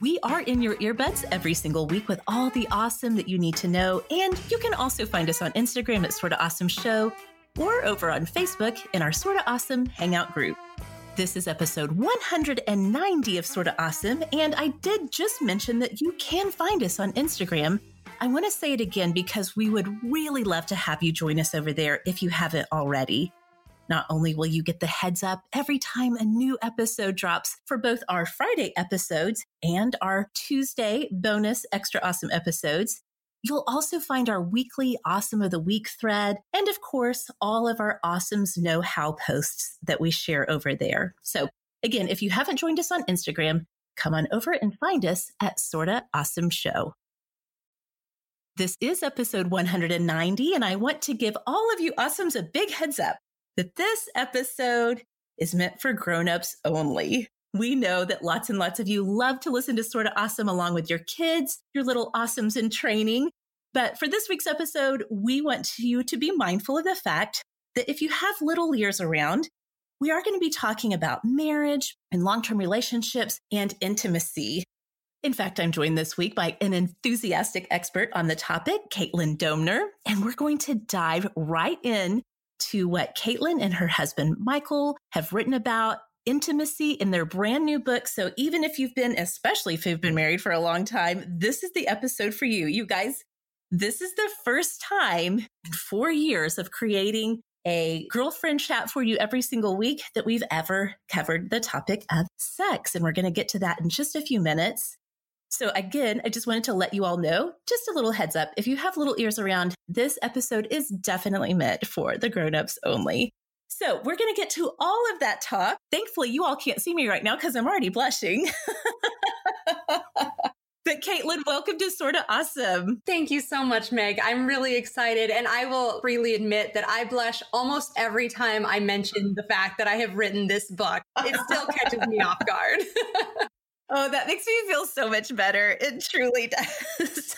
We are in your earbuds every single week with all the awesome that you need to know. And you can also find us on Instagram at Sorta Awesome Show or over on Facebook in our Sorta Awesome Hangout group. This is episode 190 of Sorta Awesome. And I did just mention that you can find us on Instagram I want to say it again because we would really love to have you join us over there if you haven't already. Not only will you get the heads up every time a new episode drops for both our Friday episodes and our Tuesday bonus extra awesome episodes, you'll also find our weekly Awesome of the Week thread and, of course, all of our Awesomes Know How posts that we share over there. So, again, if you haven't joined us on Instagram, come on over and find us at Sorta Awesome Show. This is episode 190, and I want to give all of you awesomes a big heads up that this episode is meant for grown-ups only. We know that lots and lots of you love to listen to Sorta Awesome along with your kids, your little awesomes in training. But for this week's episode, we want you to be mindful of the fact that if you have little ears around, we are going to be talking about marriage and long term relationships and intimacy. In fact, I'm joined this week by an enthusiastic expert on the topic, Caitlin Domner, and we're going to dive right in to what Caitlin and her husband, Michael, have written about intimacy in their brand new book. So even if you've been, especially if you've been married for a long time, this is the episode for you. You guys, this is the first time in four years of creating a girlfriend chat for you every single week that we've ever covered the topic of sex. And we're going to get to that in just a few minutes. So, again, I just wanted to let you all know just a little heads up. If you have little ears around, this episode is definitely meant for the grown-ups only. So, we're going to get to all of that talk. Thankfully, you all can't see me right now because I'm already blushing. But Caitlin, welcome to Sorta Awesome. Thank you so much, Meg. I'm really excited. And I will freely admit that I blush almost every time I mention the fact that I have written this book. It still catches me off guard. Oh, that makes me feel so much better. It truly does.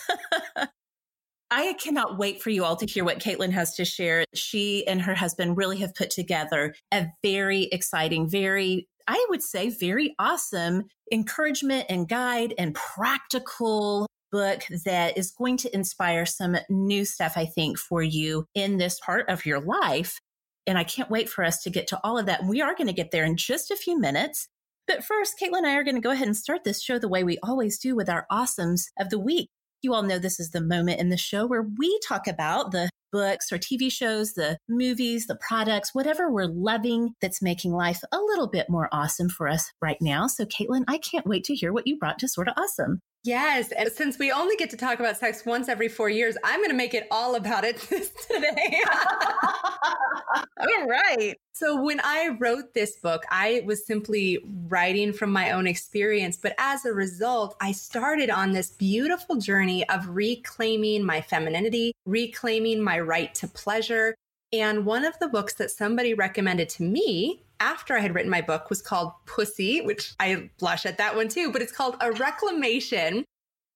I cannot wait for you all to hear what Caitlin has to share. She and her husband really have put together a very exciting, very, I would say, very awesome encouragement and guide and practical book that is going to inspire some new stuff, I think, for you in this part of your life. And I can't wait for us to get to all of that. we are going to get there in just a few minutes. But first, Caitlin and I are going to go ahead and start this show the way we always do with our awesomes of the week. You all know this is the moment in the show where we talk about the books or TV shows, the movies, the products, whatever we're loving that's making life a little bit more awesome for us right now. So, Caitlin, I can't wait to hear what you brought to Sorta Awesome. Yes. And since we only get to talk about sex once every four years, I'm going to make it all about it today. all right. So, when I wrote this book, I was simply writing from my own experience. But as a result, I started on this beautiful journey of reclaiming my femininity, reclaiming my right to pleasure. And one of the books that somebody recommended to me after I had written my book was called Pussy, which I blush at that one too, but it's called A Reclamation.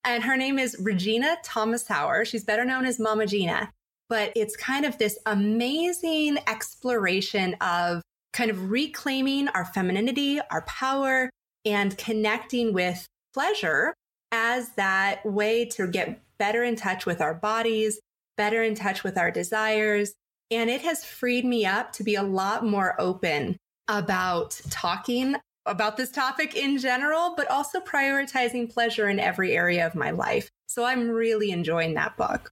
And her name is Regina Thomashauer. She's better known as Mama Gina, But it's kind of this amazing exploration of kind of reclaiming our femininity, our power, and connecting with pleasure as that way to get better in touch with our bodies, better in touch with our desires. And it has freed me up to be a lot more open about talking about this topic in general, but also prioritizing pleasure in every area of my life. So I'm really enjoying that book.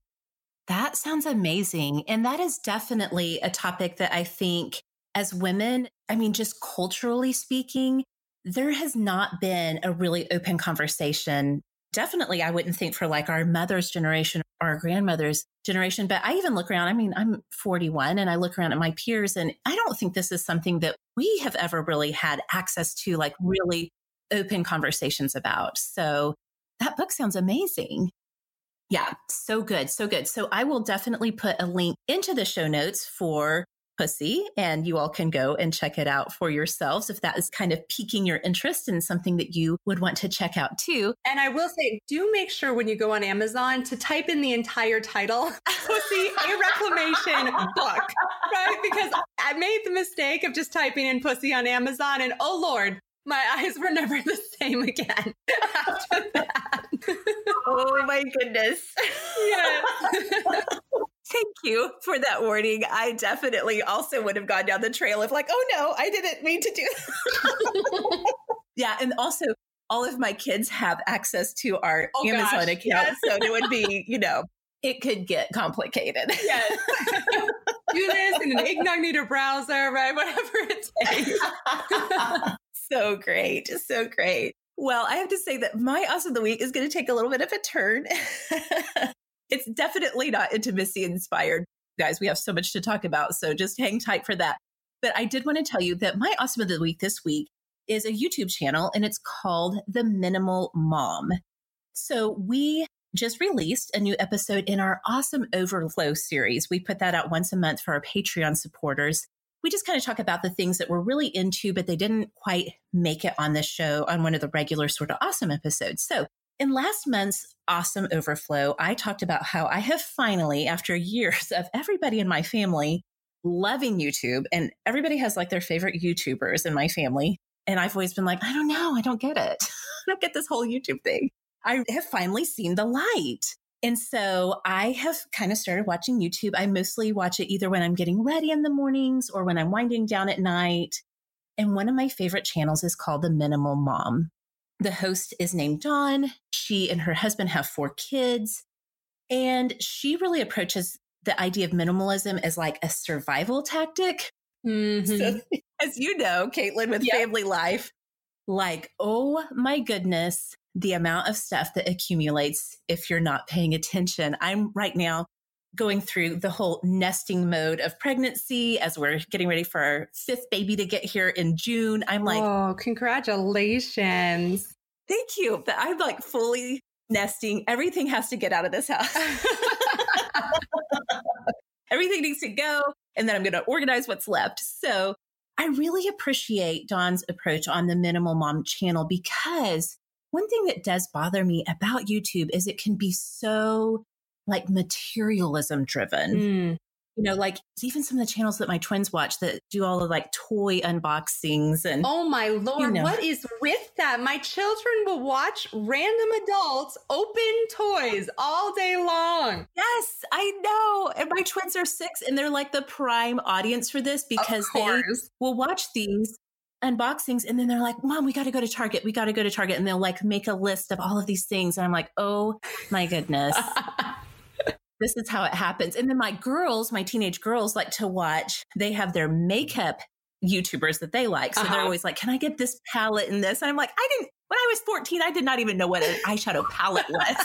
That sounds amazing. And that is definitely a topic that I think as women, I mean, just culturally speaking, there has not been a really open conversation definitely I wouldn't think for like our mother's generation or our grandmother's generation. But I even look around, I mean, I'm 41 and I look around at my peers and I don't think this is something that we have ever really had access to like really open conversations about. So that book sounds amazing. Yeah, so good. So good. So I will definitely put a link into the show notes for Pussy, and you all can go and check it out for yourselves if that is kind of piquing your interest in something that you would want to check out too. And I will say, do make sure when you go on Amazon to type in the entire title Pussy, a reclamation book, right? Because I made the mistake of just typing in Pussy on Amazon, and oh Lord, my eyes were never the same again after that. oh my goodness. Yes. Thank you for that warning. I definitely also would have gone down the trail of like, oh no, I didn't mean to do. yeah, and also all of my kids have access to our oh, Amazon gosh, account, yes. so it would be, you know, it could get complicated. Yes. do this in an incognito browser, right? Whatever it takes. So great. So great. Well, I have to say that my awesome of the week is going to take a little bit of a turn. it's definitely not intimacy inspired. Guys, we have so much to talk about. So just hang tight for that. But I did want to tell you that my awesome of the week this week is a YouTube channel and it's called The Minimal Mom. So we just released a new episode in our awesome Overflow series. We put that out once a month for our Patreon supporters. We just kind of talk about the things that we're really into, but they didn't quite make it on the show on one of the regular Sorta Awesome episodes. So in last month's Awesome Overflow, I talked about how I have finally, after years of everybody in my family loving YouTube, and everybody has like their favorite YouTubers in my family. And I've always been like, I don't know, I don't get it. I don't get this whole YouTube thing. I have finally seen the light. And so I have kind of started watching YouTube. I mostly watch it either when I'm getting ready in the mornings or when I'm winding down at night. And one of my favorite channels is called The Minimal Mom. The host is named Dawn. She and her husband have four kids. And she really approaches the idea of minimalism as like a survival tactic. Mm-hmm. So, as you know, Caitlin, with yep. family life, like, oh my goodness, the amount of stuff that accumulates if you're not paying attention. I'm right now going through the whole nesting mode of pregnancy as we're getting ready for our fifth baby to get here in June. I'm like, oh, congratulations. Thank you. But I'm like fully nesting. Everything has to get out of this house. Everything needs to go. And then I'm going to organize what's left. So I really appreciate Dawn's approach on the Minimal Mom channel because one thing that does bother me about YouTube is it can be so like materialism driven. Mm. You know, like even some of the channels that my twins watch that do all the like toy unboxings and Oh my lord, you know. what is with that? My children will watch random adults open toys all day long. Yes, I know. And my twins are 6 and they're like the prime audience for this because they will watch these unboxings and then they're like mom we got to go to target we got to go to target and they'll like make a list of all of these things and i'm like oh my goodness this is how it happens. And then my girls, my teenage girls like to watch, they have their makeup YouTubers that they like. So uh-huh. they're always like, can I get this palette and this? And I'm like, I didn't, when I was 14, I did not even know what an eyeshadow palette was.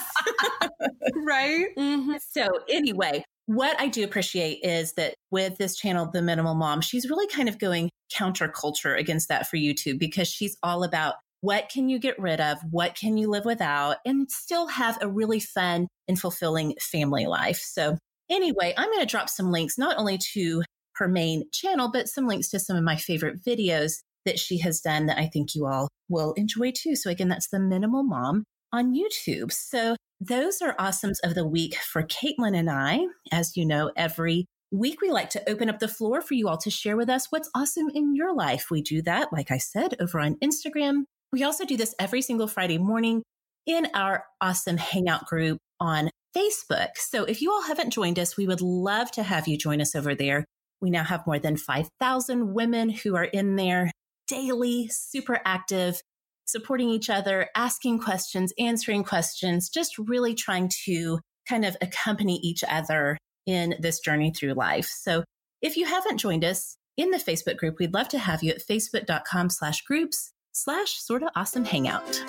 right. Mm-hmm. So anyway, what I do appreciate is that with this channel, The Minimal Mom, she's really kind of going counterculture against that for YouTube because she's all about what can you get rid of? What can you live without and still have a really fun and fulfilling family life? So, anyway, I'm going to drop some links not only to her main channel, but some links to some of my favorite videos that she has done that I think you all will enjoy too. So, again, that's the Minimal Mom on YouTube. So, those are awesomes of the week for Caitlin and I. As you know, every week we like to open up the floor for you all to share with us what's awesome in your life. We do that, like I said, over on Instagram, we also do this every single Friday morning in our awesome Hangout group on Facebook. So if you all haven't joined us, we would love to have you join us over there. We now have more than 5,000 women who are in there daily, super active, supporting each other, asking questions, answering questions, just really trying to kind of accompany each other in this journey through life. So if you haven't joined us in the Facebook group, we'd love to have you at facebook.com slash groups slash sorta awesome hangout.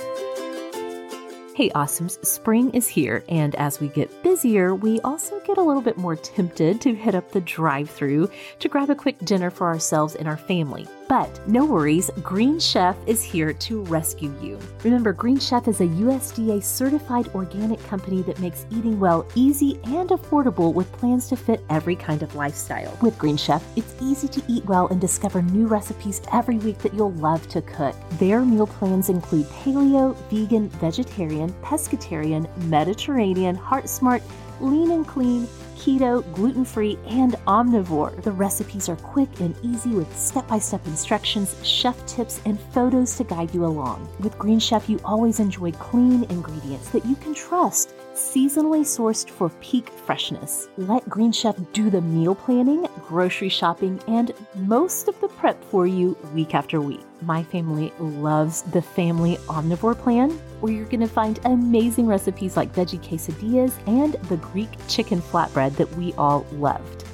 Hey, awesomes, spring is here, and as we get busier, we also get a little bit more tempted to hit up the drive through to grab a quick dinner for ourselves and our family. But no worries, Green Chef is here to rescue you. Remember, Green Chef is a USDA certified organic company that makes eating well easy and affordable with plans to fit every kind of lifestyle. With Green Chef, it's easy to eat well and discover new recipes every week that you'll love to cook. Their meal plans include paleo, vegan, vegetarian, pescatarian, Mediterranean, heart smart, lean and clean, keto, gluten free, and omnivore. The recipes are quick and easy with step by step instructions, chef tips, and photos to guide you along. With Green Chef, you always enjoy clean ingredients that you can trust seasonally sourced for peak freshness. Let Green Chef do the meal planning, grocery shopping, and most of the prep for you week after week. My family loves the family omnivore plan, where you're going to find amazing recipes like veggie quesadillas and the Greek chicken flatbread that we all loved.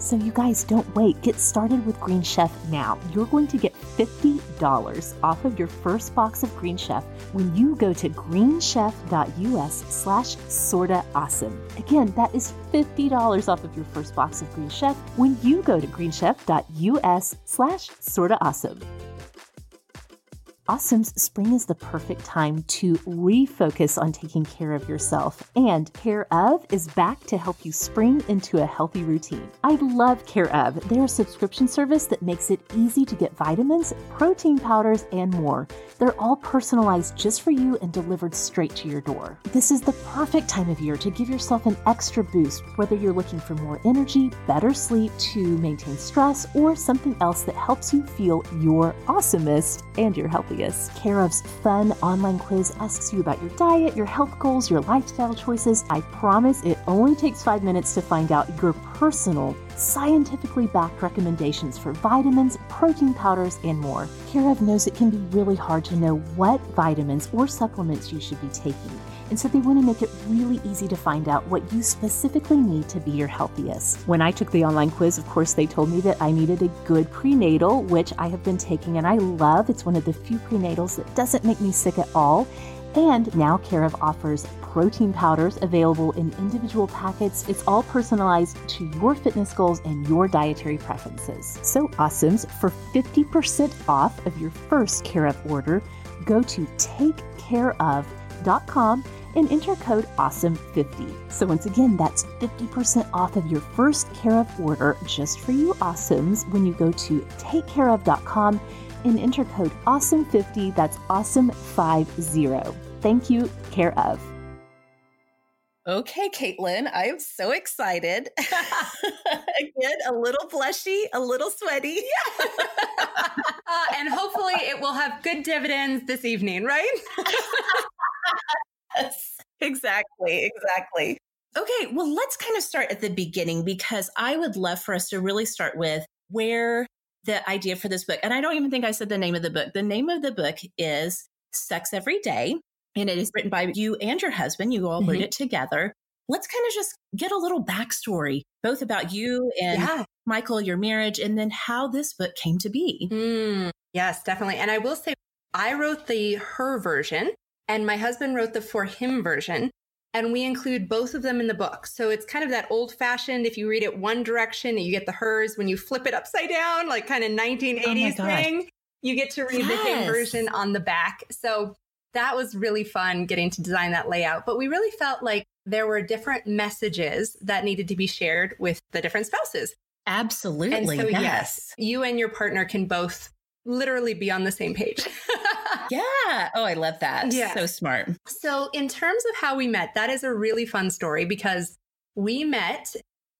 So, you guys, don't wait. Get started with Green Chef now. You're going to get $50 off of your first box of Green Chef when you go to greenchef.us slash sorta awesome. Again, that is $50 off of your first box of Green Chef when you go to greenchef.us slash sorta awesome. Awesome's spring is the perfect time to refocus on taking care of yourself, and Care of is back to help you spring into a healthy routine. I love Care of. They're a subscription service that makes it easy to get vitamins, protein powders, and more. They're all personalized just for you and delivered straight to your door. This is the perfect time of year to give yourself an extra boost, whether you're looking for more energy, better sleep, to maintain stress, or something else that helps you feel your awesomest and your healthiest. Care of's fun online quiz asks you about your diet, your health goals, your lifestyle choices. I promise it only takes five minutes to find out your personal, scientifically backed recommendations for vitamins, protein powders, and more. Care of knows it can be really hard to know what vitamins or supplements you should be taking. And so they want to make it really easy to find out what you specifically need to be your healthiest. When I took the online quiz, of course, they told me that I needed a good prenatal, which I have been taking and I love. It's one of the few prenatals that doesn't make me sick at all. And now Care of offers protein powders available in individual packets. It's all personalized to your fitness goals and your dietary preferences. So, Awesomes, for 50% off of your first Care of order, go to takecareof.com and enter code AWESOME50. So, once again, that's 50% off of your first Care of order just for you Awesomes when you go to takecareof.com and enter code AWESOME50. That's AWESOME50. Thank you, Care of. Okay, Caitlin, I am so excited. Again, a little blushy, a little sweaty. Yeah. uh, and hopefully it will have good dividends this evening, right? yes, exactly, exactly. Okay, well, let's kind of start at the beginning because I would love for us to really start with where the idea for this book, and I don't even think I said the name of the book. The name of the book is Sex Every Day, and it is written by you and your husband. You all mm-hmm. wrote it together. Let's kind of just get a little backstory, both about you and yeah. Michael, your marriage, and then how this book came to be. Mm, yes, definitely. And I will say, I wrote the her version, and my husband wrote the for him version. And we include both of them in the book. So it's kind of that old fashioned, if you read it one direction, you get the hers. When you flip it upside down, like kind of 1980s oh thing, you get to read yes. the him version on the back. So that was really fun getting to design that layout. But we really felt like there were different messages that needed to be shared with the different spouses. Absolutely. And so, yes. yes, you and your partner can both literally be on the same page. yeah. Oh, I love that. Yeah. So smart. So, in terms of how we met, that is a really fun story because we met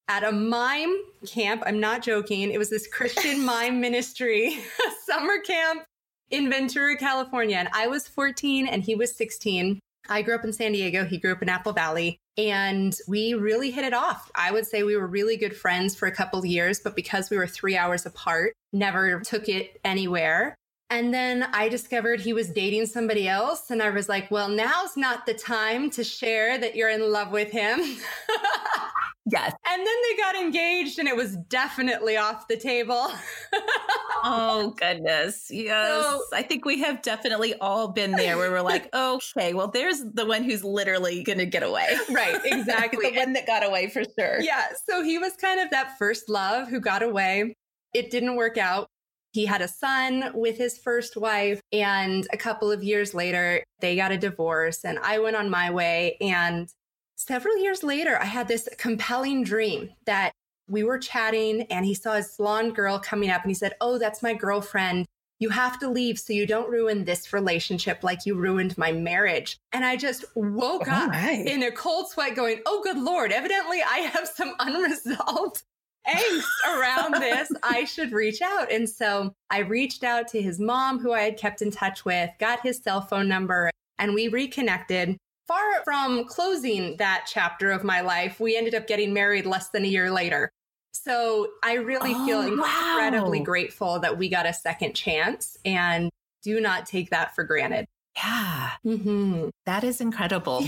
at a mime camp. I'm not joking. It was this Christian mime ministry summer camp in Ventura, California. And I was 14 and he was 16. I grew up in San Diego. He grew up in Apple Valley. And we really hit it off. I would say we were really good friends for a couple of years, but because we were three hours apart, never took it anywhere. And then I discovered he was dating somebody else. And I was like, well, now's not the time to share that you're in love with him. yes. And then they got engaged and it was definitely off the table. oh, goodness. Yes. So, I think we have definitely all been there where we're like, okay, well, there's the one who's literally going to get away. Right. Exactly. the one that got away for sure. Yeah. So he was kind of that first love who got away. It didn't work out He had a son with his first wife. And a couple of years later, they got a divorce and I went on my way. And several years later, I had this compelling dream that we were chatting and he saw his blonde girl coming up and he said, Oh, that's my girlfriend. You have to leave so you don't ruin this relationship like you ruined my marriage. And I just woke oh, up in a cold sweat going, Oh, good Lord, evidently I have some unresolved angst around this. I should reach out. And so I reached out to his mom, who I had kept in touch with, got his cell phone number, and we reconnected. Far from closing that chapter of my life, we ended up getting married less than a year later. So I really oh, feel incredibly wow. grateful that we got a second chance and do not take that for granted. Yeah. Mm-hmm. That is incredible.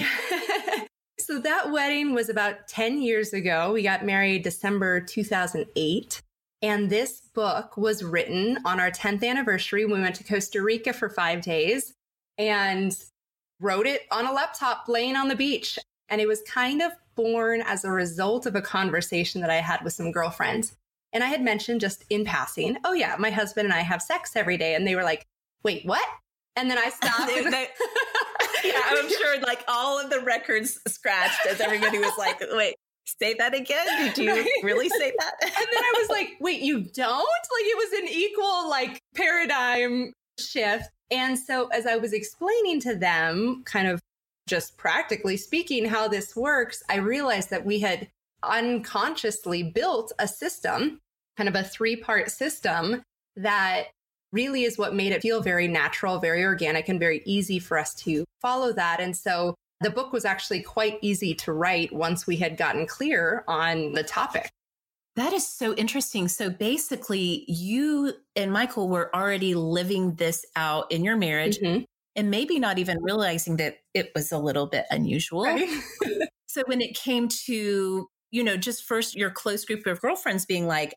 So that wedding was about 10 years ago. We got married December 2008. And this book was written on our 10th anniversary. We went to Costa Rica for five days and wrote it on a laptop laying on the beach. And it was kind of born as a result of a conversation that I had with some girlfriends. And I had mentioned just in passing, oh, yeah, my husband and I have sex every day. And they were like, wait, what? And then I stopped. Yeah, I'm sure like all of the records scratched as everybody was like, wait, say that again? Did you really say that? and then I was like, wait, you don't? Like it was an equal like paradigm shift. And so as I was explaining to them, kind of just practically speaking, how this works, I realized that we had unconsciously built a system, kind of a three part system that really is what made it feel very natural, very organic, and very easy for us to follow that. And so the book was actually quite easy to write once we had gotten clear on the topic. That is so interesting. So basically, you and Michael were already living this out in your marriage mm-hmm. and maybe not even realizing that it was a little bit unusual. Right? so when it came to, you know, just first your close group of girlfriends being like,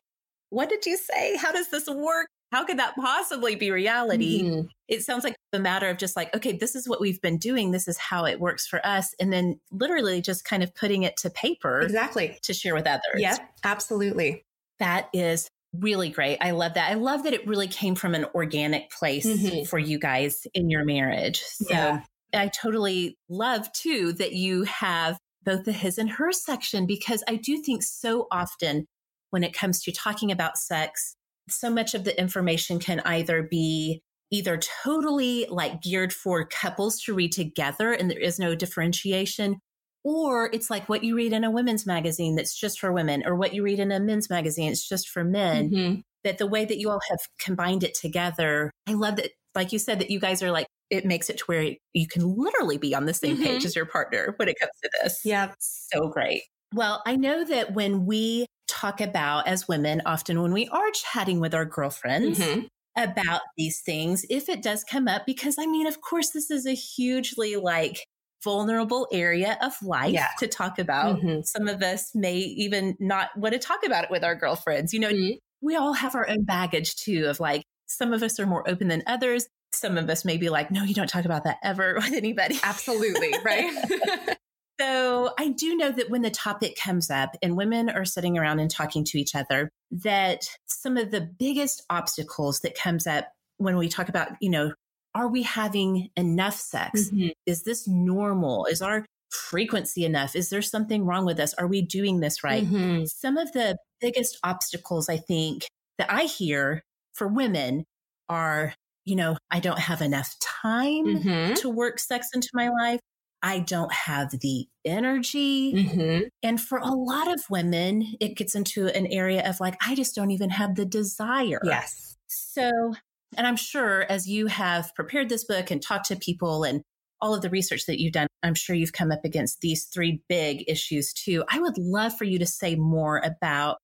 what did you say? How does this work? How could that possibly be reality? Mm-hmm. It sounds like a matter of just like, okay, this is what we've been doing. This is how it works for us. And then literally just kind of putting it to paper. Exactly. To share with others. Yeah, absolutely. That is really great. I love that. I love that it really came from an organic place mm-hmm. for you guys in your marriage. So yeah. I totally love too that you have both the his and her section because I do think so often when it comes to talking about sex, so much of the information can either be either totally like geared for couples to read together and there is no differentiation or it's like what you read in a women's magazine that's just for women or what you read in a men's magazine it's just for men mm-hmm. that the way that you all have combined it together i love that like you said that you guys are like it makes it to where you can literally be on the same mm-hmm. page as your partner when it comes to this yeah so great well i know that when we talk about as women, often when we are chatting with our girlfriends mm-hmm. about these things, if it does come up, because I mean, of course, this is a hugely like vulnerable area of life yeah. to talk about. Mm-hmm. Some of us may even not want to talk about it with our girlfriends. You know, mm-hmm. we all have our own baggage too, of like, some of us are more open than others. Some of us may be like, no, you don't talk about that ever with anybody. Absolutely. Right. So I do know that when the topic comes up and women are sitting around and talking to each other, that some of the biggest obstacles that comes up when we talk about, you know, are we having enough sex? Mm-hmm. Is this normal? Is our frequency enough? Is there something wrong with us? Are we doing this right? Mm-hmm. Some of the biggest obstacles I think that I hear for women are, you know, I don't have enough time mm-hmm. to work sex into my life. I don't have the energy. Mm-hmm. And for a lot of women, it gets into an area of like, I just don't even have the desire. Yes. So, and I'm sure as you have prepared this book and talked to people and all of the research that you've done, I'm sure you've come up against these three big issues too. I would love for you to say more about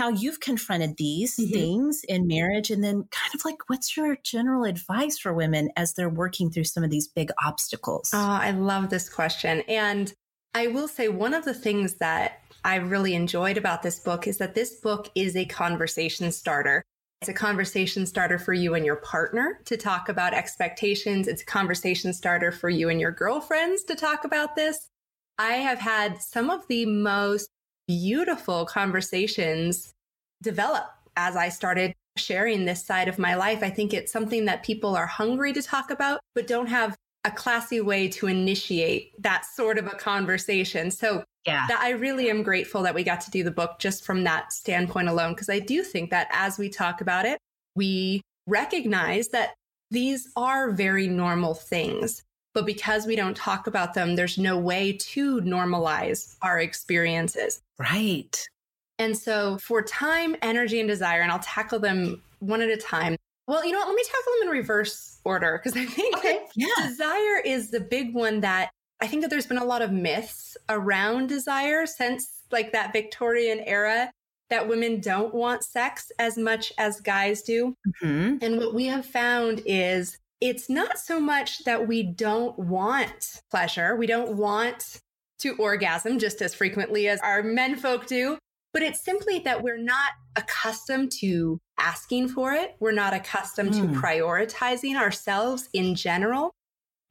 how you've confronted these mm-hmm. things in marriage and then kind of like what's your general advice for women as they're working through some of these big obstacles? Oh, I love this question. And I will say one of the things that I really enjoyed about this book is that this book is a conversation starter. It's a conversation starter for you and your partner to talk about expectations. It's a conversation starter for you and your girlfriends to talk about this. I have had some of the most beautiful conversations develop as I started sharing this side of my life. I think it's something that people are hungry to talk about, but don't have a classy way to initiate that sort of a conversation. So yeah. That I really am grateful that we got to do the book just from that standpoint alone, because I do think that as we talk about it, we recognize that these are very normal things. But because we don't talk about them, there's no way to normalize our experiences. Right. And so for time, energy, and desire, and I'll tackle them one at a time. Well, you know what? Let me tackle them in reverse order because I think okay. yeah. desire is the big one that I think that there's been a lot of myths around desire since like that Victorian era that women don't want sex as much as guys do. Mm-hmm. And what we have found is it's not so much that we don't want pleasure, we don't want to orgasm just as frequently as our men folk do, but it's simply that we're not accustomed to asking for it. We're not accustomed mm. to prioritizing ourselves in general.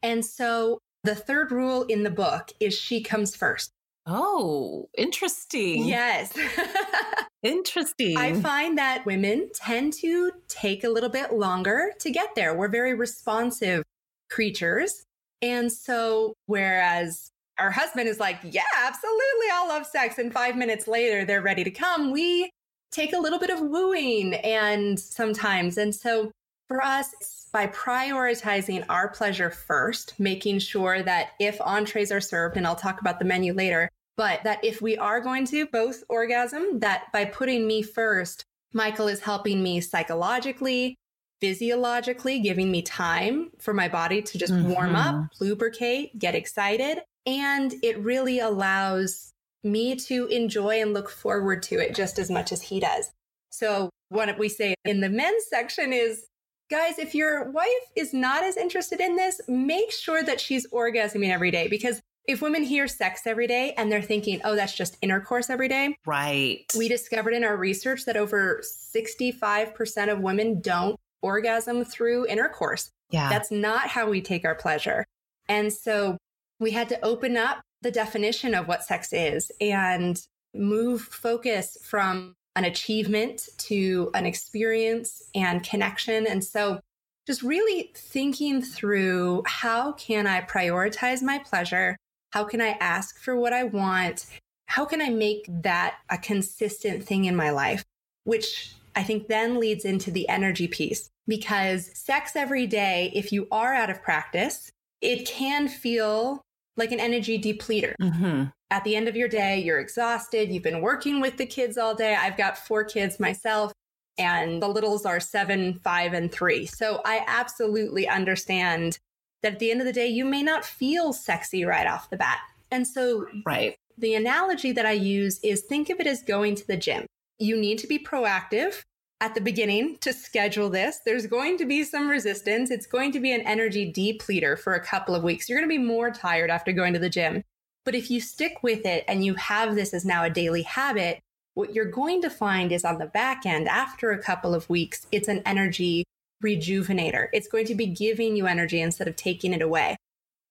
And so the third rule in the book is she comes first. Oh, interesting. Yes. interesting. I find that women tend to take a little bit longer to get there. We're very responsive creatures. And so, whereas our husband is like, yeah, absolutely, I'll love sex. And five minutes later, they're ready to come. We take a little bit of wooing and sometimes. And so for us, by prioritizing our pleasure first, making sure that if entrees are served, and I'll talk about the menu later, but that if we are going to both orgasm, that by putting me first, Michael is helping me psychologically, physiologically, giving me time for my body to just mm-hmm. warm up, mm-hmm. lubricate, get excited. And it really allows me to enjoy and look forward to it just as much as he does. So, what we say in the men's section is guys, if your wife is not as interested in this, make sure that she's orgasming every day because if women hear sex every day and they're thinking, oh, that's just intercourse every day. Right. We discovered in our research that over 65% of women don't orgasm through intercourse. Yeah. That's not how we take our pleasure. And so we had to open up the definition of what sex is and move focus from an achievement to an experience and connection. And so just really thinking through how can I prioritize my pleasure? How can I ask for what I want? How can I make that a consistent thing in my life? Which I think then leads into the energy piece because sex every day, if you are out of practice, it can feel like an energy depleter. Mm-hmm. At the end of your day, you're exhausted. You've been working with the kids all day. I've got four kids myself, and the littles are seven, five, and three. So I absolutely understand that at the end of the day, you may not feel sexy right off the bat. And so, right. The analogy that I use is think of it as going to the gym. You need to be proactive at the beginning to schedule this. There's going to be some resistance. It's going to be an energy depleter for a couple of weeks. You're going to be more tired after going to the gym. But if you stick with it and you have this as now a daily habit, what you're going to find is on the back end, after a couple of weeks, it's an energy rejuvenator. It's going to be giving you energy instead of taking it away.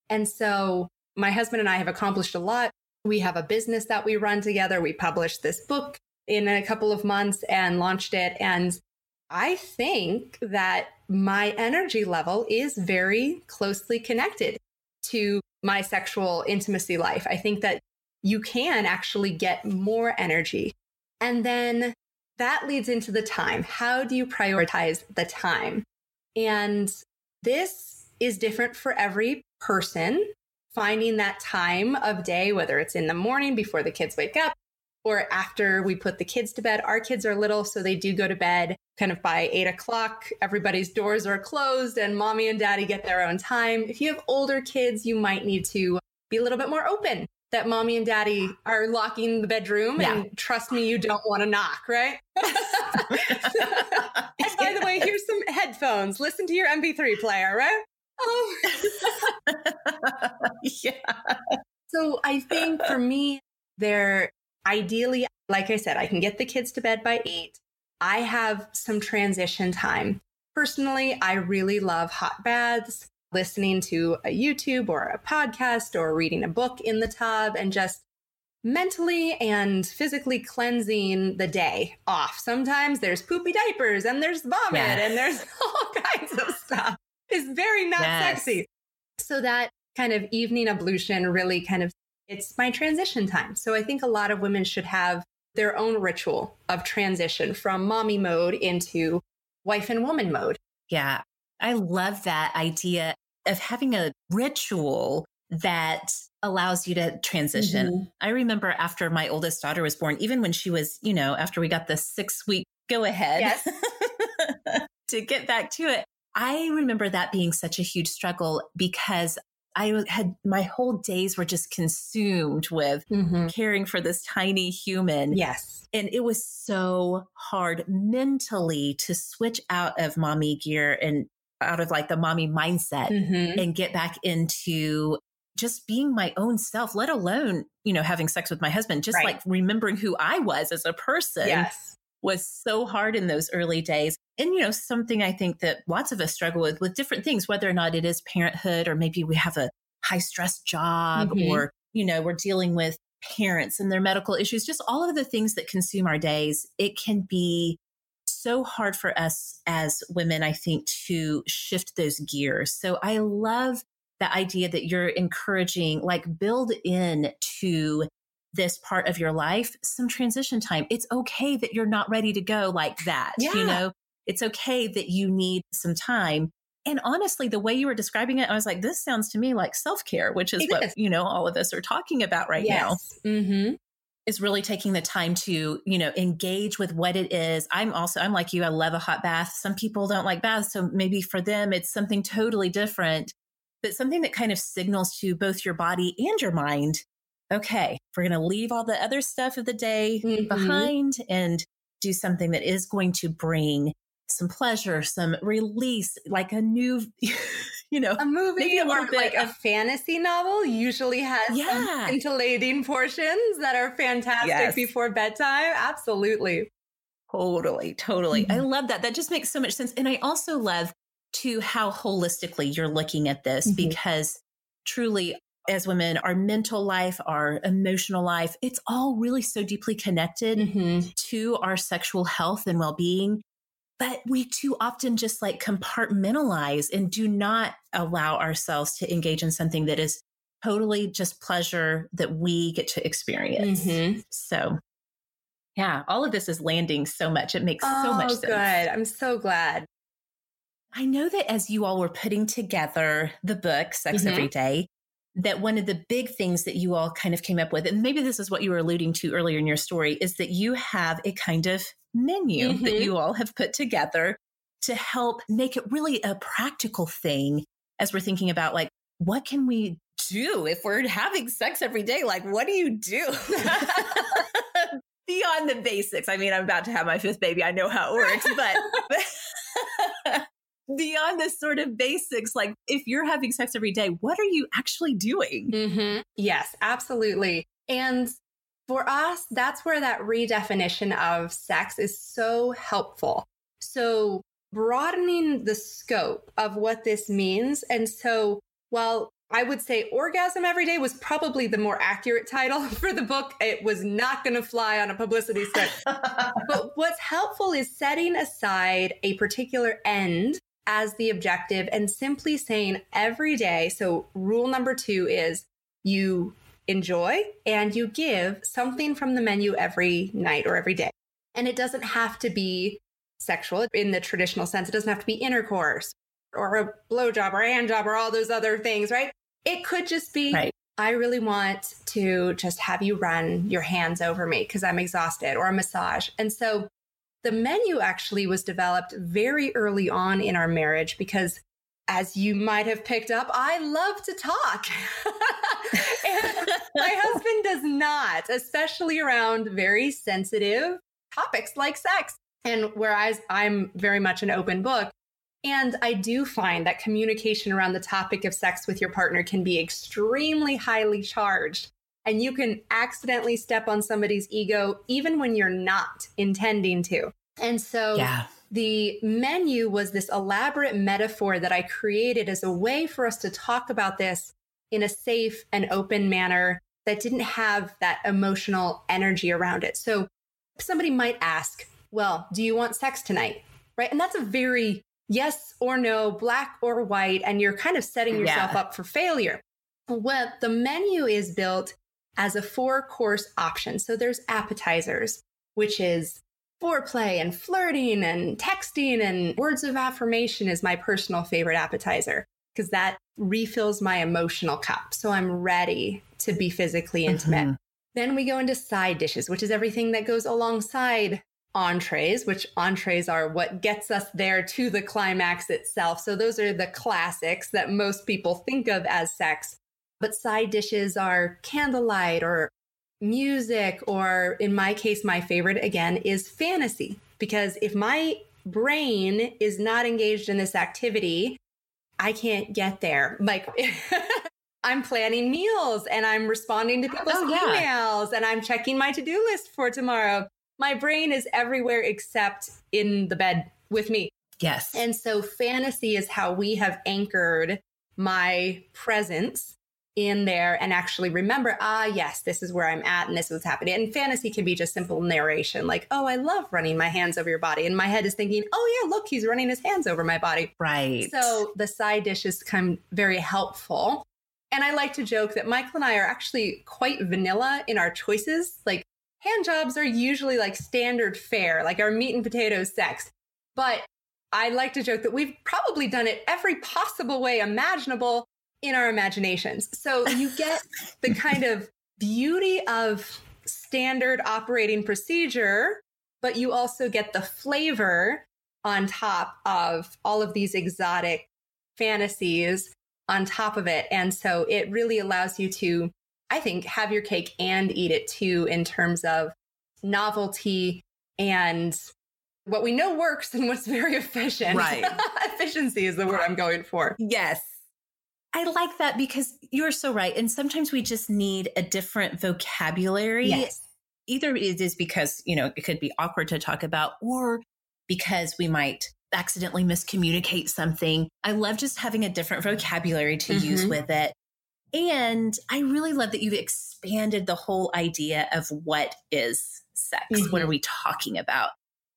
And so my husband and I have accomplished a lot. We have a business that we run together. We published this book in a couple of months and launched it. And I think that my energy level is very closely connected to my sexual intimacy life. I think that you can actually get more energy. And then that leads into the time. How do you prioritize the time? And this is different for every person. Finding that time of day, whether it's in the morning before the kids wake up or after we put the kids to bed. Our kids are little, so they do go to bed kind of by eight o'clock. Everybody's doors are closed and mommy and daddy get their own time. If you have older kids, you might need to be a little bit more open that mommy and daddy are locking the bedroom yeah. and trust me, you don't want to knock, right? and by the way, here's some headphones. Listen to your MP3 player, right? Oh. yeah. So I think for me, there Ideally, like I said, I can get the kids to bed by eight. I have some transition time. Personally, I really love hot baths, listening to a YouTube or a podcast or reading a book in the tub and just mentally and physically cleansing the day off. Sometimes there's poopy diapers and there's vomit yes. and there's all kinds of stuff. It's very not yes. sexy. So that kind of evening ablution really kind of it's my transition time. So I think a lot of women should have their own ritual of transition from mommy mode into wife and woman mode. Yeah. I love that idea of having a ritual that allows you to transition. Mm-hmm. I remember after my oldest daughter was born, even when she was, you know, after we got the six week go ahead yes. to get back to it, I remember that being such a huge struggle because I had my whole days were just consumed with mm-hmm. caring for this tiny human. Yes. And it was so hard mentally to switch out of mommy gear and out of like the mommy mindset mm-hmm. and get back into just being my own self, let alone, you know, having sex with my husband, just right. like remembering who I was as a person. Yes. Was so hard in those early days. And, you know, something I think that lots of us struggle with, with different things, whether or not it is parenthood, or maybe we have a high stress job, mm-hmm. or, you know, we're dealing with parents and their medical issues, just all of the things that consume our days. It can be so hard for us as women, I think, to shift those gears. So I love the idea that you're encouraging, like build in to this part of your life some transition time. It's okay that you're not ready to go like that. Yeah. You know, it's okay that you need some time. And honestly, the way you were describing it, I was like, this sounds to me like self care, which is it what, is. you know, all of us are talking about right yes. now. Mm-hmm. Is really taking the time to, you know, engage with what it is. I'm also, I'm like you, I love a hot bath. Some people don't like baths. So maybe for them, it's something totally different but something that kind of signals to both your body and your mind okay, we're going to leave all the other stuff of the day mm-hmm. behind and do something that is going to bring some pleasure, some release, like a new, you know, a movie maybe a or like of, a fantasy novel usually has yeah. some scintillating portions that are fantastic yes. before bedtime. Absolutely. Totally, totally. Mm-hmm. I love that. That just makes so much sense. And I also love to how holistically you're looking at this mm-hmm. because truly as women, our mental life, our emotional life, it's all really so deeply connected mm-hmm. to our sexual health and well being. But we too often just like compartmentalize and do not allow ourselves to engage in something that is totally just pleasure that we get to experience. Mm-hmm. So, yeah, all of this is landing so much. It makes oh, so much sense. Good. I'm so glad. I know that as you all were putting together the book, Sex mm-hmm. Every Day, that one of the big things that you all kind of came up with, and maybe this is what you were alluding to earlier in your story, is that you have a kind of menu mm-hmm. that you all have put together to help make it really a practical thing as we're thinking about like, what can we do if we're having sex every day? Like, what do you do? Beyond the basics. I mean, I'm about to have my fifth baby. I know how it works, but beyond the sort of basics, like if you're having sex every day, what are you actually doing? Mm-hmm. Yes, absolutely. And for us, that's where that redefinition of sex is so helpful. So, broadening the scope of what this means. And so, while I would say orgasm every day was probably the more accurate title for the book. It was not going to fly on a publicity stunt. but what's helpful is setting aside a particular end as the objective and simply saying every day. So, rule number two is you enjoy and you give something from the menu every night or every day. And it doesn't have to be sexual in the traditional sense. It doesn't have to be intercourse or a blowjob or a hand job or all those other things, right? It could just be, right. I really want to just have you run your hands over me because I'm exhausted or a massage. And so the menu actually was developed very early on in our marriage because as you might have picked up, I love to talk. and my husband does not, especially around very sensitive topics like sex. And whereas I'm very much an open book, and I do find that communication around the topic of sex with your partner can be extremely highly charged and you can accidentally step on somebody's ego even when you're not intending to. And so yeah. the menu was this elaborate metaphor that I created as a way for us to talk about this in a safe and open manner that didn't have that emotional energy around it. So somebody might ask, well, do you want sex tonight? Right. And that's a very yes or no, black or white. And you're kind of setting yourself yeah. up for failure. What the menu is built as a four course option. So there's appetizers, which is foreplay and flirting and texting and words of affirmation is my personal favorite appetizer because that refills my emotional cup. So I'm ready to be physically intimate. Mm-hmm. Then we go into side dishes, which is everything that goes alongside entrees, which entrees are what gets us there to the climax itself. So those are the classics that most people think of as sex. But side dishes are candlelight or music, or in my case, my favorite again is fantasy. Because if my brain is not engaged in this activity, I can't get there. Like, I'm planning meals and I'm responding to people's oh, yeah. emails and I'm checking my to do list for tomorrow. My brain is everywhere except in the bed with me. Yes. And so fantasy is how we have anchored my presence in there and actually remember, ah, yes, this is where I'm at and this is what's happening. And fantasy can be just simple narration, like, oh, I love running my hands over your body. And my head is thinking, oh, yeah, look, he's running his hands over my body. Right. So the side dishes come very helpful. And I like to joke that Michael and I are actually quite vanilla in our choices. Like, hand jobs are usually like standard fare, like our meat and potatoes sex. But I like to joke that we've probably done it every possible way imaginable in our imaginations. So you get the kind of beauty of standard operating procedure, but you also get the flavor on top of all of these exotic fantasies on top of it. And so it really allows you to, I think, have your cake and eat it too, in terms of novelty and what we know works and what's very efficient. Right. Efficiency is the word I'm going for. Yes. I like that because you're so right. And sometimes we just need a different vocabulary. Yes. Either it is because, you know, it could be awkward to talk about or because we might accidentally miscommunicate something. I love just having a different vocabulary to mm-hmm. use with it. And I really love that you've expanded the whole idea of what is sex. Mm-hmm. What are mm-hmm. we talking about?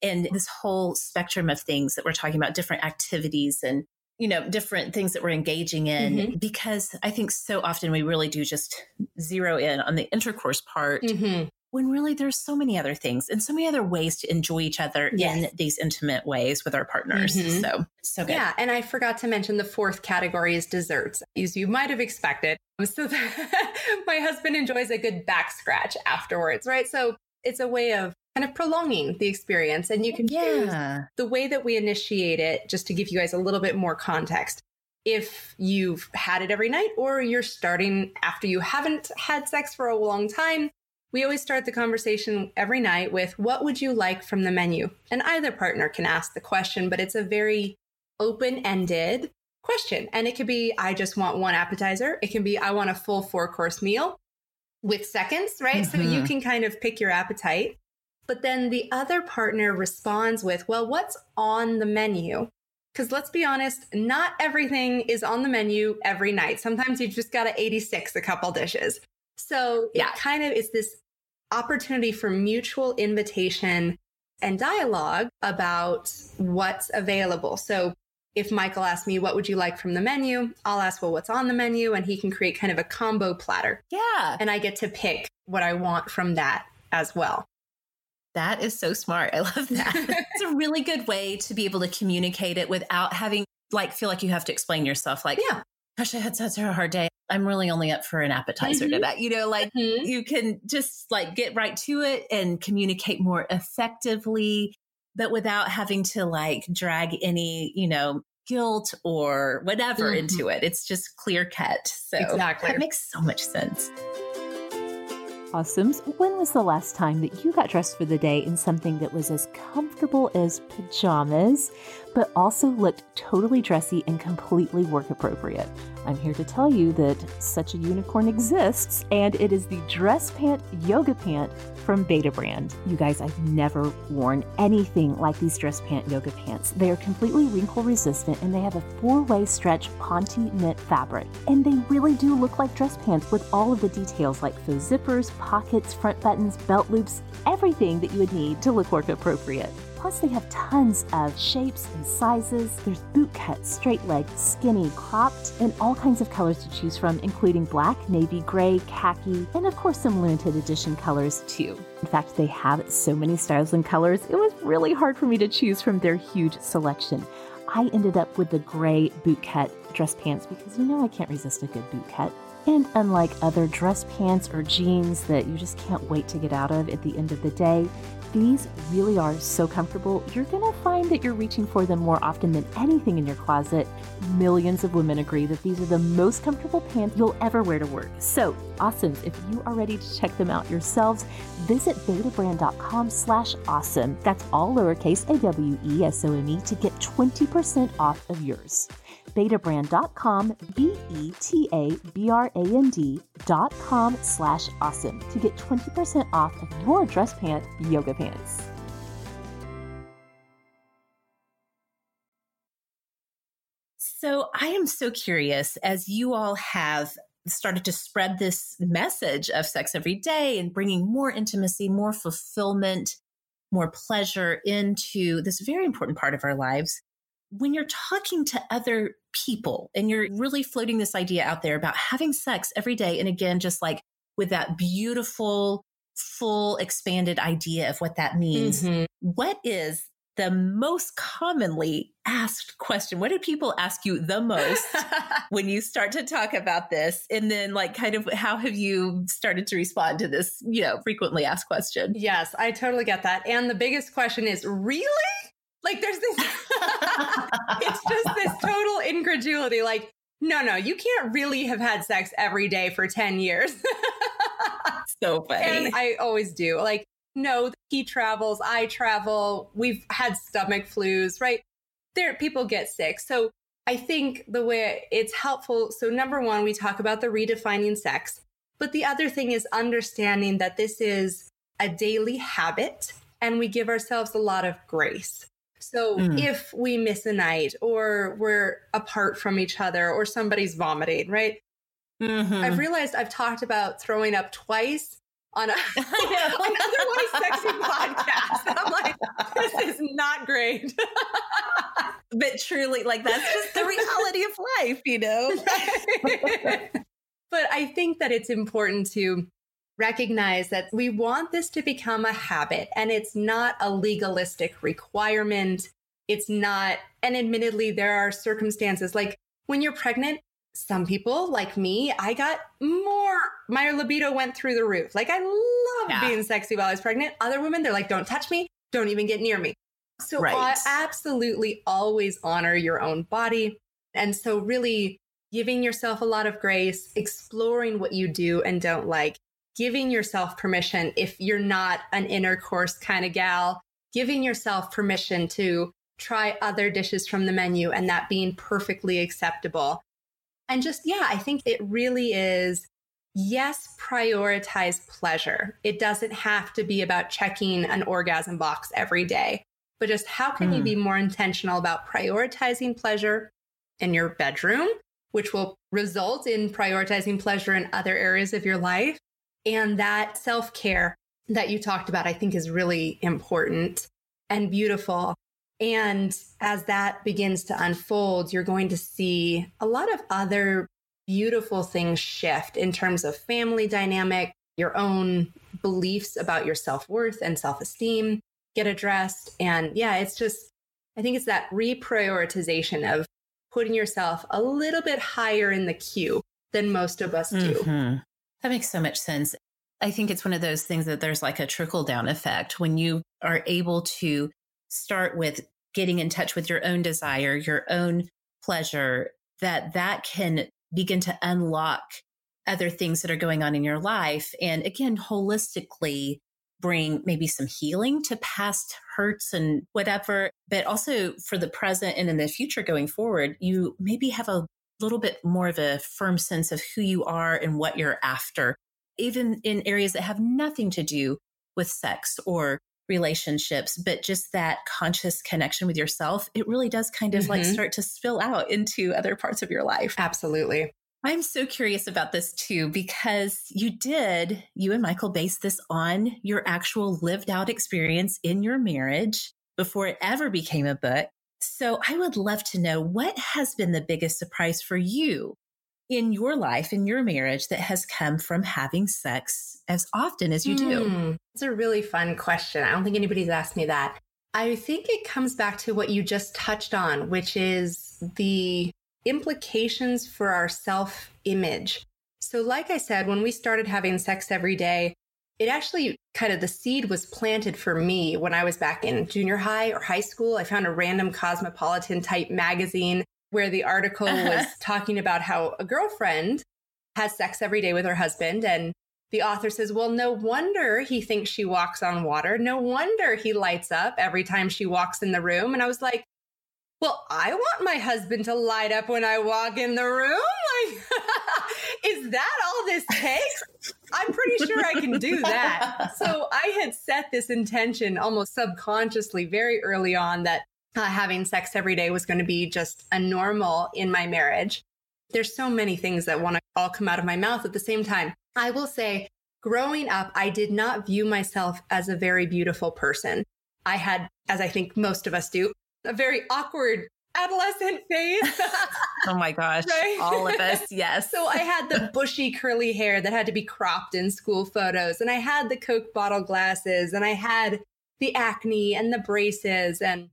And this whole spectrum of things that we're talking about, different activities and you know, different things that we're engaging in mm-hmm. because I think so often we really do just zero in on the intercourse part mm-hmm. when really there's so many other things and so many other ways to enjoy each other yes. in these intimate ways with our partners. Mm-hmm. So, so good. Yeah. And I forgot to mention the fourth category is desserts, as you might have expected. So my husband enjoys a good back scratch afterwards, right? So it's a way of kind of prolonging the experience. And you can yeah. use the way that we initiate it, just to give you guys a little bit more context. If you've had it every night or you're starting after you haven't had sex for a long time, we always start the conversation every night with what would you like from the menu? And either partner can ask the question, but it's a very open ended question. And it could be, I just want one appetizer. It can be, I want a full four course meal with seconds, right? Mm-hmm. So you mm-hmm. can kind of pick your appetite. But then the other partner responds with, well, what's on the menu? Because let's be honest, not everything is on the menu every night. Sometimes you've just got to 86 a couple dishes. So yeah. it kind of is this opportunity for mutual invitation and dialogue about what's available. So if Michael asks me, what would you like from the menu? I'll ask, well, what's on the menu? And he can create kind of a combo platter. Yeah. And I get to pick what I want from that as well. That is so smart. I love that. it's a really good way to be able to communicate it without having like feel like you have to explain yourself. Like, yeah, gosh, I had such a hard day. I'm really only up for an appetizer mm-hmm. today. You know, like mm-hmm. you can just like get right to it and communicate more effectively, but without having to like drag any, you know, guilt or whatever mm-hmm. into it. It's just clear cut. So exactly. that makes so much sense. Awesomes, when was the last time that you got dressed for the day in something that was as comfortable as pajamas, but also looked totally dressy and completely work appropriate? I'm here to tell you that such a unicorn exists, and it is the dress pant yoga pant from Betabrand. You guys, I've never worn anything like these dress pant yoga pants. They are completely wrinkle resistant and they have a four way stretch Ponte knit fabric. And they really do look like dress pants with all of the details like faux zippers, pockets, front buttons, belt loops, everything that you would need to look work appropriate. Plus, they have tons of shapes and sizes. There's boot cut, straight leg, skinny, cropped, and all kinds of colors to choose from, including black, navy, gray, khaki, and of course, some limited edition colors too. In fact, they have so many styles and colors, it was really hard for me to choose from their huge selection. I ended up with the gray boot cut dress pants because you know I can't resist a good boot cut. And unlike other dress pants or jeans that you just can't wait to get out of at the end of the day, these really are so comfortable, you're gonna find that you're reaching for them more often than anything in your closet. Millions of women agree that these are the most comfortable pants you'll ever wear to work. So, awesome. If you are ready to check them out yourselves, visit betabrand.com slash awesome. That's all lowercase A-W-E-S-O-M-E to get 20% off of yours betabrand.com, B T A B R A N D.com slash awesome to get 20% off of your dress pant yoga pants. So I am so curious as you all have started to spread this message of sex every day and bringing more intimacy, more fulfillment, more pleasure into this very important part of our lives when you're talking to other people and you're really floating this idea out there about having sex every day, and again, just like with that beautiful, full, expanded idea of what that means, mm-hmm. what is the most commonly asked question? What do people ask you the most when you start to talk about this? And then, like, kind of how have you started to respond to this, you know, frequently asked question? Yes, I totally get that. And the biggest question is really? Like there's this, it's just this total incredulity. Like, no, no, you can't really have had sex every day for 10 years. so funny. And I always do. Like, no, he travels, I travel. We've had stomach flus, right? There, people get sick. So I think the way it's helpful. So, number one, we talk about the redefining sex. But the other thing is understanding that this is a daily habit and we give ourselves a lot of grace. So mm. if we miss a night or we're apart from each other or somebody's vomiting, right? Mm-hmm. I've realized I've talked about throwing up twice on a, another one sexy podcast. I'm like, this is not great. but truly, like that's just the reality of life, you know? but I think that it's important to recognize that we want this to become a habit and it's not a legalistic requirement. It's not, and admittedly, there are circumstances like when you're pregnant, some people like me, I got more, my libido went through the roof. Like I love yeah. being sexy while I was pregnant. Other women, they're like, don't touch me, don't even get near me. So right. I absolutely always honor your own body. And so really giving yourself a lot of grace, exploring what you do and don't like, giving yourself permission if you're not an intercourse kind of gal, giving yourself permission to try other dishes from the menu and that being perfectly acceptable. And just, yeah, I think it really is yes, prioritize pleasure. It doesn't have to be about checking an orgasm box every day, but just how can mm. you hmm. be more intentional about prioritizing pleasure in your bedroom, which will result in prioritizing pleasure in other areas of your life and that self care that you talked about, I think is really important and beautiful. And as that begins to unfold, you're going to see a lot of other beautiful things shift in terms of family dynamic, your own beliefs about your self worth and self esteem get addressed. And yeah, it's just, I think it's that reprioritization of putting yourself a little bit higher in the queue than most of us do. Mm-hmm. That makes so much sense. I think it's one of those things that there's like a trickle down effect when you are able to start with getting in touch with your own desire, your own pleasure, that that can begin to unlock other things that are going on in your life. And again, holistically, bring maybe some healing to past hurts and whatever, but also for the present and in the future going forward, you maybe have a little bit more of a firm sense of who you are and what you're after, even in areas that have nothing to do with sex or relationships, but just that conscious connection with yourself, it really does kind of mm-hmm. like start to spill out into other parts of your life. Absolutely. I'm so curious about this too, because you did, you and Michael base this on your actual lived out experience in your marriage before it ever became a book. So I would love to know what has been the biggest surprise for you in your life, in your marriage, that has come from having sex as often as you do? Hmm, it's a really fun question. I don't think anybody's asked me that. I think it comes back to what you just touched on, which is the implications for our self image. So, like I said, when we started having sex every day, it actually kind of the seed was planted for me when I was back in junior high or high school. I found a random cosmopolitan type magazine where the article uh-huh. was talking about how a girlfriend has sex every day with her husband. And the author says, Well, no wonder he thinks she walks on water. No wonder he lights up every time she walks in the room. And I was like, well, I want my husband to light up when I walk in the room. Like, is that all this takes? I'm pretty sure I can do that. So I had set this intention almost subconsciously very early on that uh, having sex every day was going to be just a normal in my marriage. There's so many things that want to all come out of my mouth at the same time. I will say, growing up, I did not view myself as a very beautiful person. I had, as I think most of us do, a very awkward adolescent phase. oh my gosh. Right? All of us, yes. so I had the bushy curly hair that had to be cropped in school photos, and I had the Coke bottle glasses, and I had the acne and the braces. And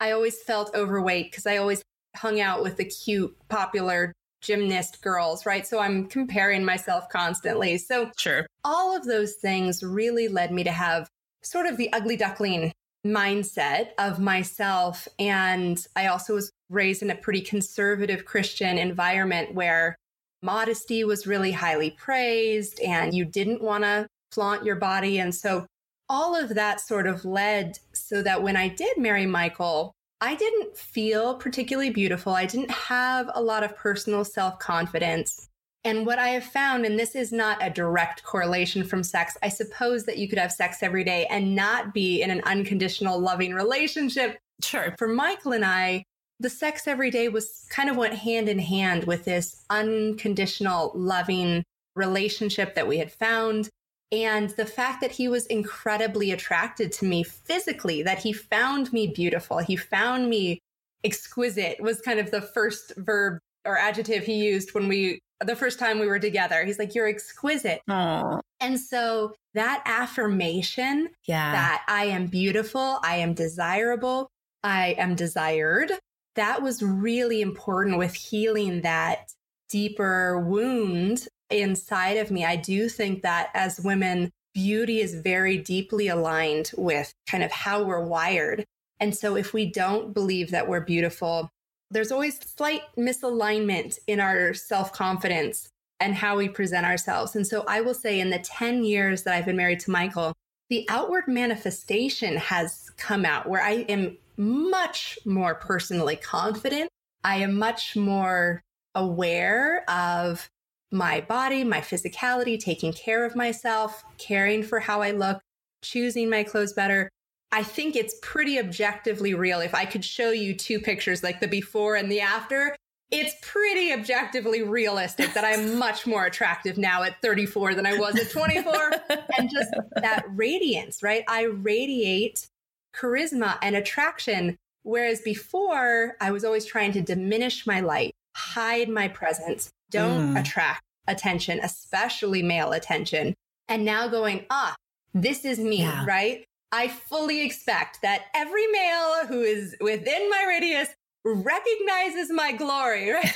I always felt overweight because I always hung out with the cute, popular gymnast girls, right? So I'm comparing myself constantly. So sure. all of those things really led me to have sort of the ugly duckling mindset of myself. And I also was raised in a pretty conservative Christian environment where modesty was really highly praised and you didn't want to flaunt your body. And so all of that sort of led so that when I did marry Michael, I didn't feel particularly beautiful. I didn't have a lot of personal self confidence. And what I have found, and this is not a direct correlation from sex, I suppose that you could have sex every day and not be in an unconditional loving relationship. Sure. For Michael and I, the sex every day was kind of went hand in hand with this unconditional loving relationship that we had found. And the fact that he was incredibly attracted to me physically, that he found me beautiful, he found me exquisite was kind of the first verb or adjective he used when we the first time we were together. He's like, You're exquisite. Aww. And so that affirmation yeah. that I am beautiful, I am desirable, I am desired, that was really important with healing that deeper wound inside of me. I do think that as women, beauty is very deeply aligned with kind of how we're wired. And so if we don't believe that we're beautiful, there's always slight misalignment in our self confidence and how we present ourselves. And so I will say, in the 10 years that I've been married to Michael, the outward manifestation has come out where I am much more personally confident. I am much more aware of my body, my physicality, taking care of myself, caring for how I look, choosing my clothes better. I think it's pretty objectively real. If I could show you two pictures, like the before and the after, it's pretty objectively realistic that I'm much more attractive now at 34 than I was at 24. and just that radiance, right? I radiate charisma and attraction. Whereas before, I was always trying to diminish my light, hide my presence, don't mm. attract attention, especially male attention. And now going, ah, this is me, yeah. right? I fully expect that every male who is within my radius recognizes my glory, right?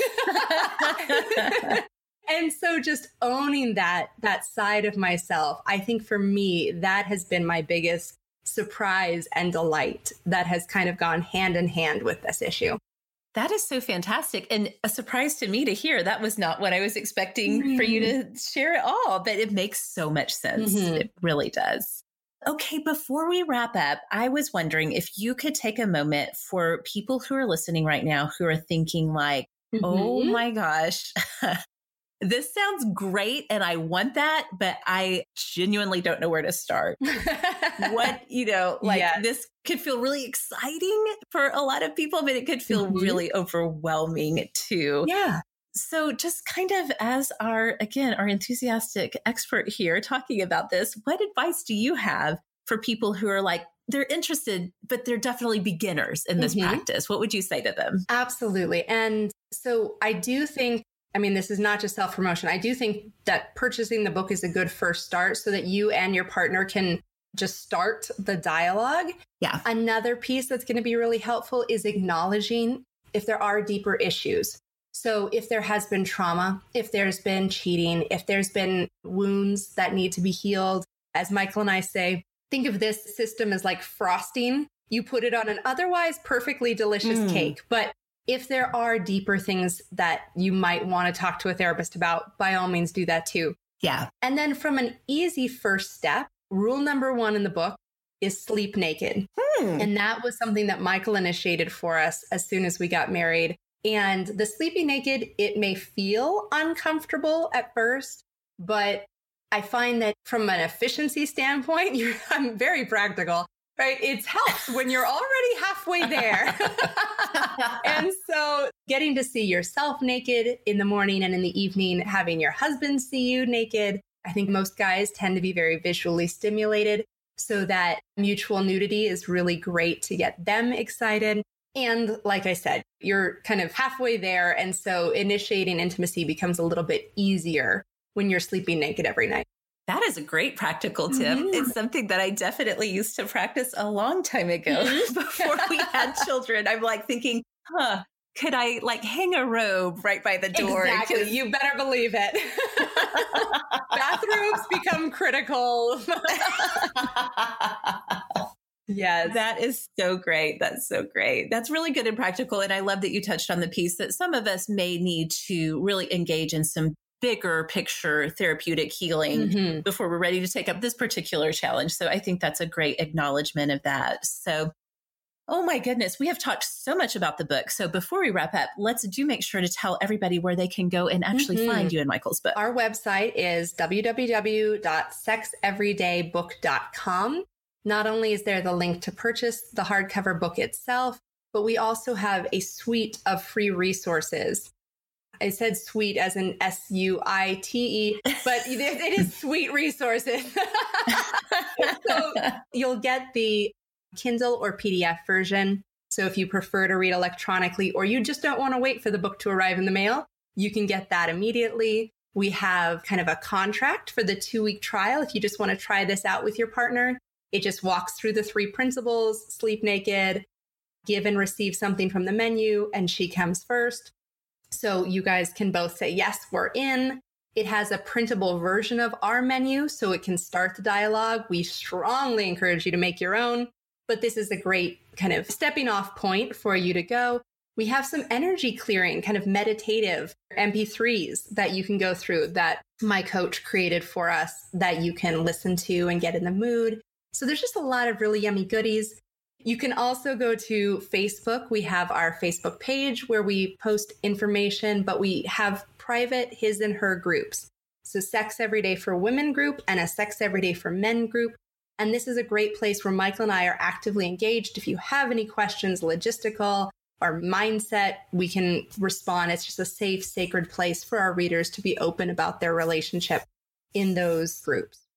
and so just owning that that side of myself, I think for me that has been my biggest surprise and delight that has kind of gone hand in hand with this issue. That is so fantastic. And a surprise to me to hear. That was not what I was expecting mm-hmm. for you to share at all, but it makes so much sense. Mm-hmm. It really does. Okay, before we wrap up, I was wondering if you could take a moment for people who are listening right now who are thinking, like, oh mm-hmm. oh my gosh, this sounds great and I want that, but I genuinely don't know where to start. what, you know, like yes. this could feel really exciting for a lot of people, but it could feel mm-hmm. really overwhelming too. Yeah. So, just kind of as our, again, our enthusiastic expert here talking about this, what advice do you have for people who are like, they're interested, but they're definitely beginners in this mm-hmm. practice? What would you say to them? Absolutely. And so, I do think I mean, this is not just self promotion. I do think that purchasing the book is a good first start so that you and your partner can just start the dialogue. Yeah. Another piece that's going to be really helpful is acknowledging if there are deeper issues. So, if there has been trauma, if there's been cheating, if there's been wounds that need to be healed, as Michael and I say, think of this system as like frosting. You put it on an otherwise perfectly delicious mm. cake, but if there are deeper things that you might want to talk to a therapist about, by all means do that too. Yeah. And then from an easy first step, rule number one in the book is sleep naked. Hmm. And that was something that Michael initiated for us as soon as we got married. And the sleeping naked, it may feel uncomfortable at first, but I find that from an efficiency standpoint, I'm very practical right? It helps when you're already halfway there. and so getting to see yourself naked in the morning and in the evening, having your husband see you naked. I think most guys tend to be very visually stimulated. So that mutual nudity is really great to get them excited. And like I said, you're kind of halfway there. And so initiating intimacy becomes a little bit easier when you're sleeping naked every night. That is a great practical tip. Mm-hmm. It's something that I definitely used to practice a long time ago mm-hmm. before we had children. I'm like thinking, huh, could I like hang a robe right by the door? Exactly. You better believe it. Bathrobes become critical. Yes. That is so great. That's so great. That's really good and practical. And I love that you touched on the piece that some of us may need to really engage in some bigger picture therapeutic healing mm-hmm. before we're ready to take up this particular challenge. So I think that's a great acknowledgement of that. So Oh my goodness, we have talked so much about the book. So before we wrap up, let's do make sure to tell everybody where they can go and actually mm-hmm. find you and Michael's book. Our website is www.sexeverydaybook.com. Not only is there the link to purchase the hardcover book itself, but we also have a suite of free resources I said sweet as an S U I T E, but it is sweet resources. so you'll get the Kindle or PDF version. So if you prefer to read electronically or you just don't want to wait for the book to arrive in the mail, you can get that immediately. We have kind of a contract for the two week trial. If you just want to try this out with your partner, it just walks through the three principles sleep naked, give and receive something from the menu, and she comes first. So you guys can both say, yes, we're in. It has a printable version of our menu, so it can start the dialogue. We strongly encourage you to make your own, but this is a great kind of stepping off point for you to go. We have some energy clearing, kind of meditative MP3s that you can go through that my coach created for us that you can listen to and get in the mood. So there's just a lot of really yummy goodies. You can also go to Facebook. We have our Facebook page where we post information, but we have private his and her groups. So, Sex Every Day for Women group and a Sex Every Day for Men group. And this is a great place where Michael and I are actively engaged. If you have any questions, logistical or mindset, we can respond. It's just a safe, sacred place for our readers to be open about their relationship in those groups.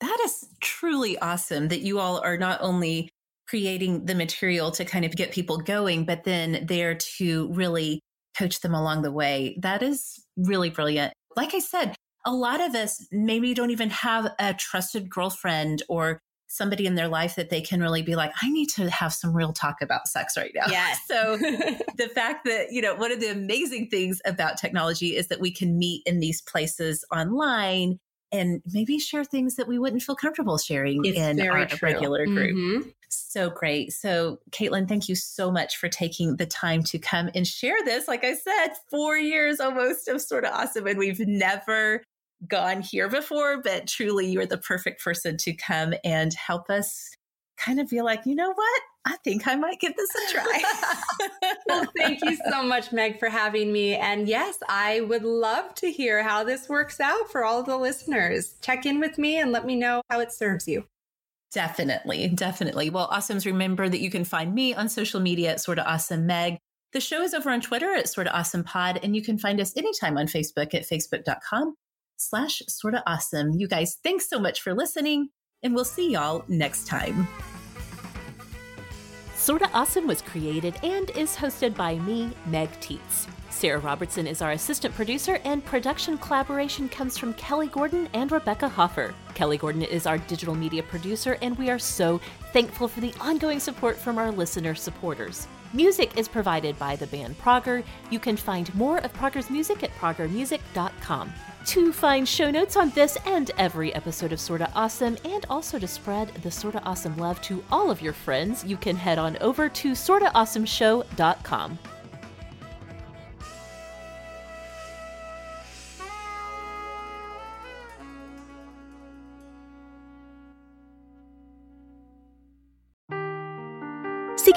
That is truly awesome that you all are not only creating the material to kind of get people going, but then there to really coach them along the way. That is really brilliant. Like I said, a lot of us maybe don't even have a trusted girlfriend or somebody in their life that they can really be like, I need to have some real talk about sex right now. Yeah. So the fact that, you know, one of the amazing things about technology is that we can meet in these places online and maybe share things that we wouldn't feel comfortable sharing it's in our true. regular group. Mm-hmm. So great. So, Caitlin, thank you so much for taking the time to come and share this. Like I said, four years almost of Sorta Awesome. And we've never gone here before, but truly, you're the perfect person to come and help us kind of be like, you know what? I think I might give this a try. well, thank you so much, Meg, for having me. And yes, I would love to hear how this works out for all the listeners. Check in with me and let me know how it serves you. Definitely, definitely. Well, awesomes, remember that you can find me on social media at Sorta Awesome Meg. The show is over on Twitter at Sorta Awesome Pod, and you can find us anytime on Facebook at facebook.com slash sorta awesome. You guys, thanks so much for listening, and we'll see y'all next time. Sorta Awesome was created and is hosted by me, Meg Tietz. Sarah Robertson is our assistant producer, and production collaboration comes from Kelly Gordon and Rebecca Hoffer. Kelly Gordon is our digital media producer, and we are so thankful for the ongoing support from our listener supporters. Music is provided by the band Prager. You can find more of Prager's music at pragermusic.com. To find show notes on this and every episode of Sorta Awesome, and also to spread the Sorta Awesome love to all of your friends, you can head on over to sortaawesomeshow.com.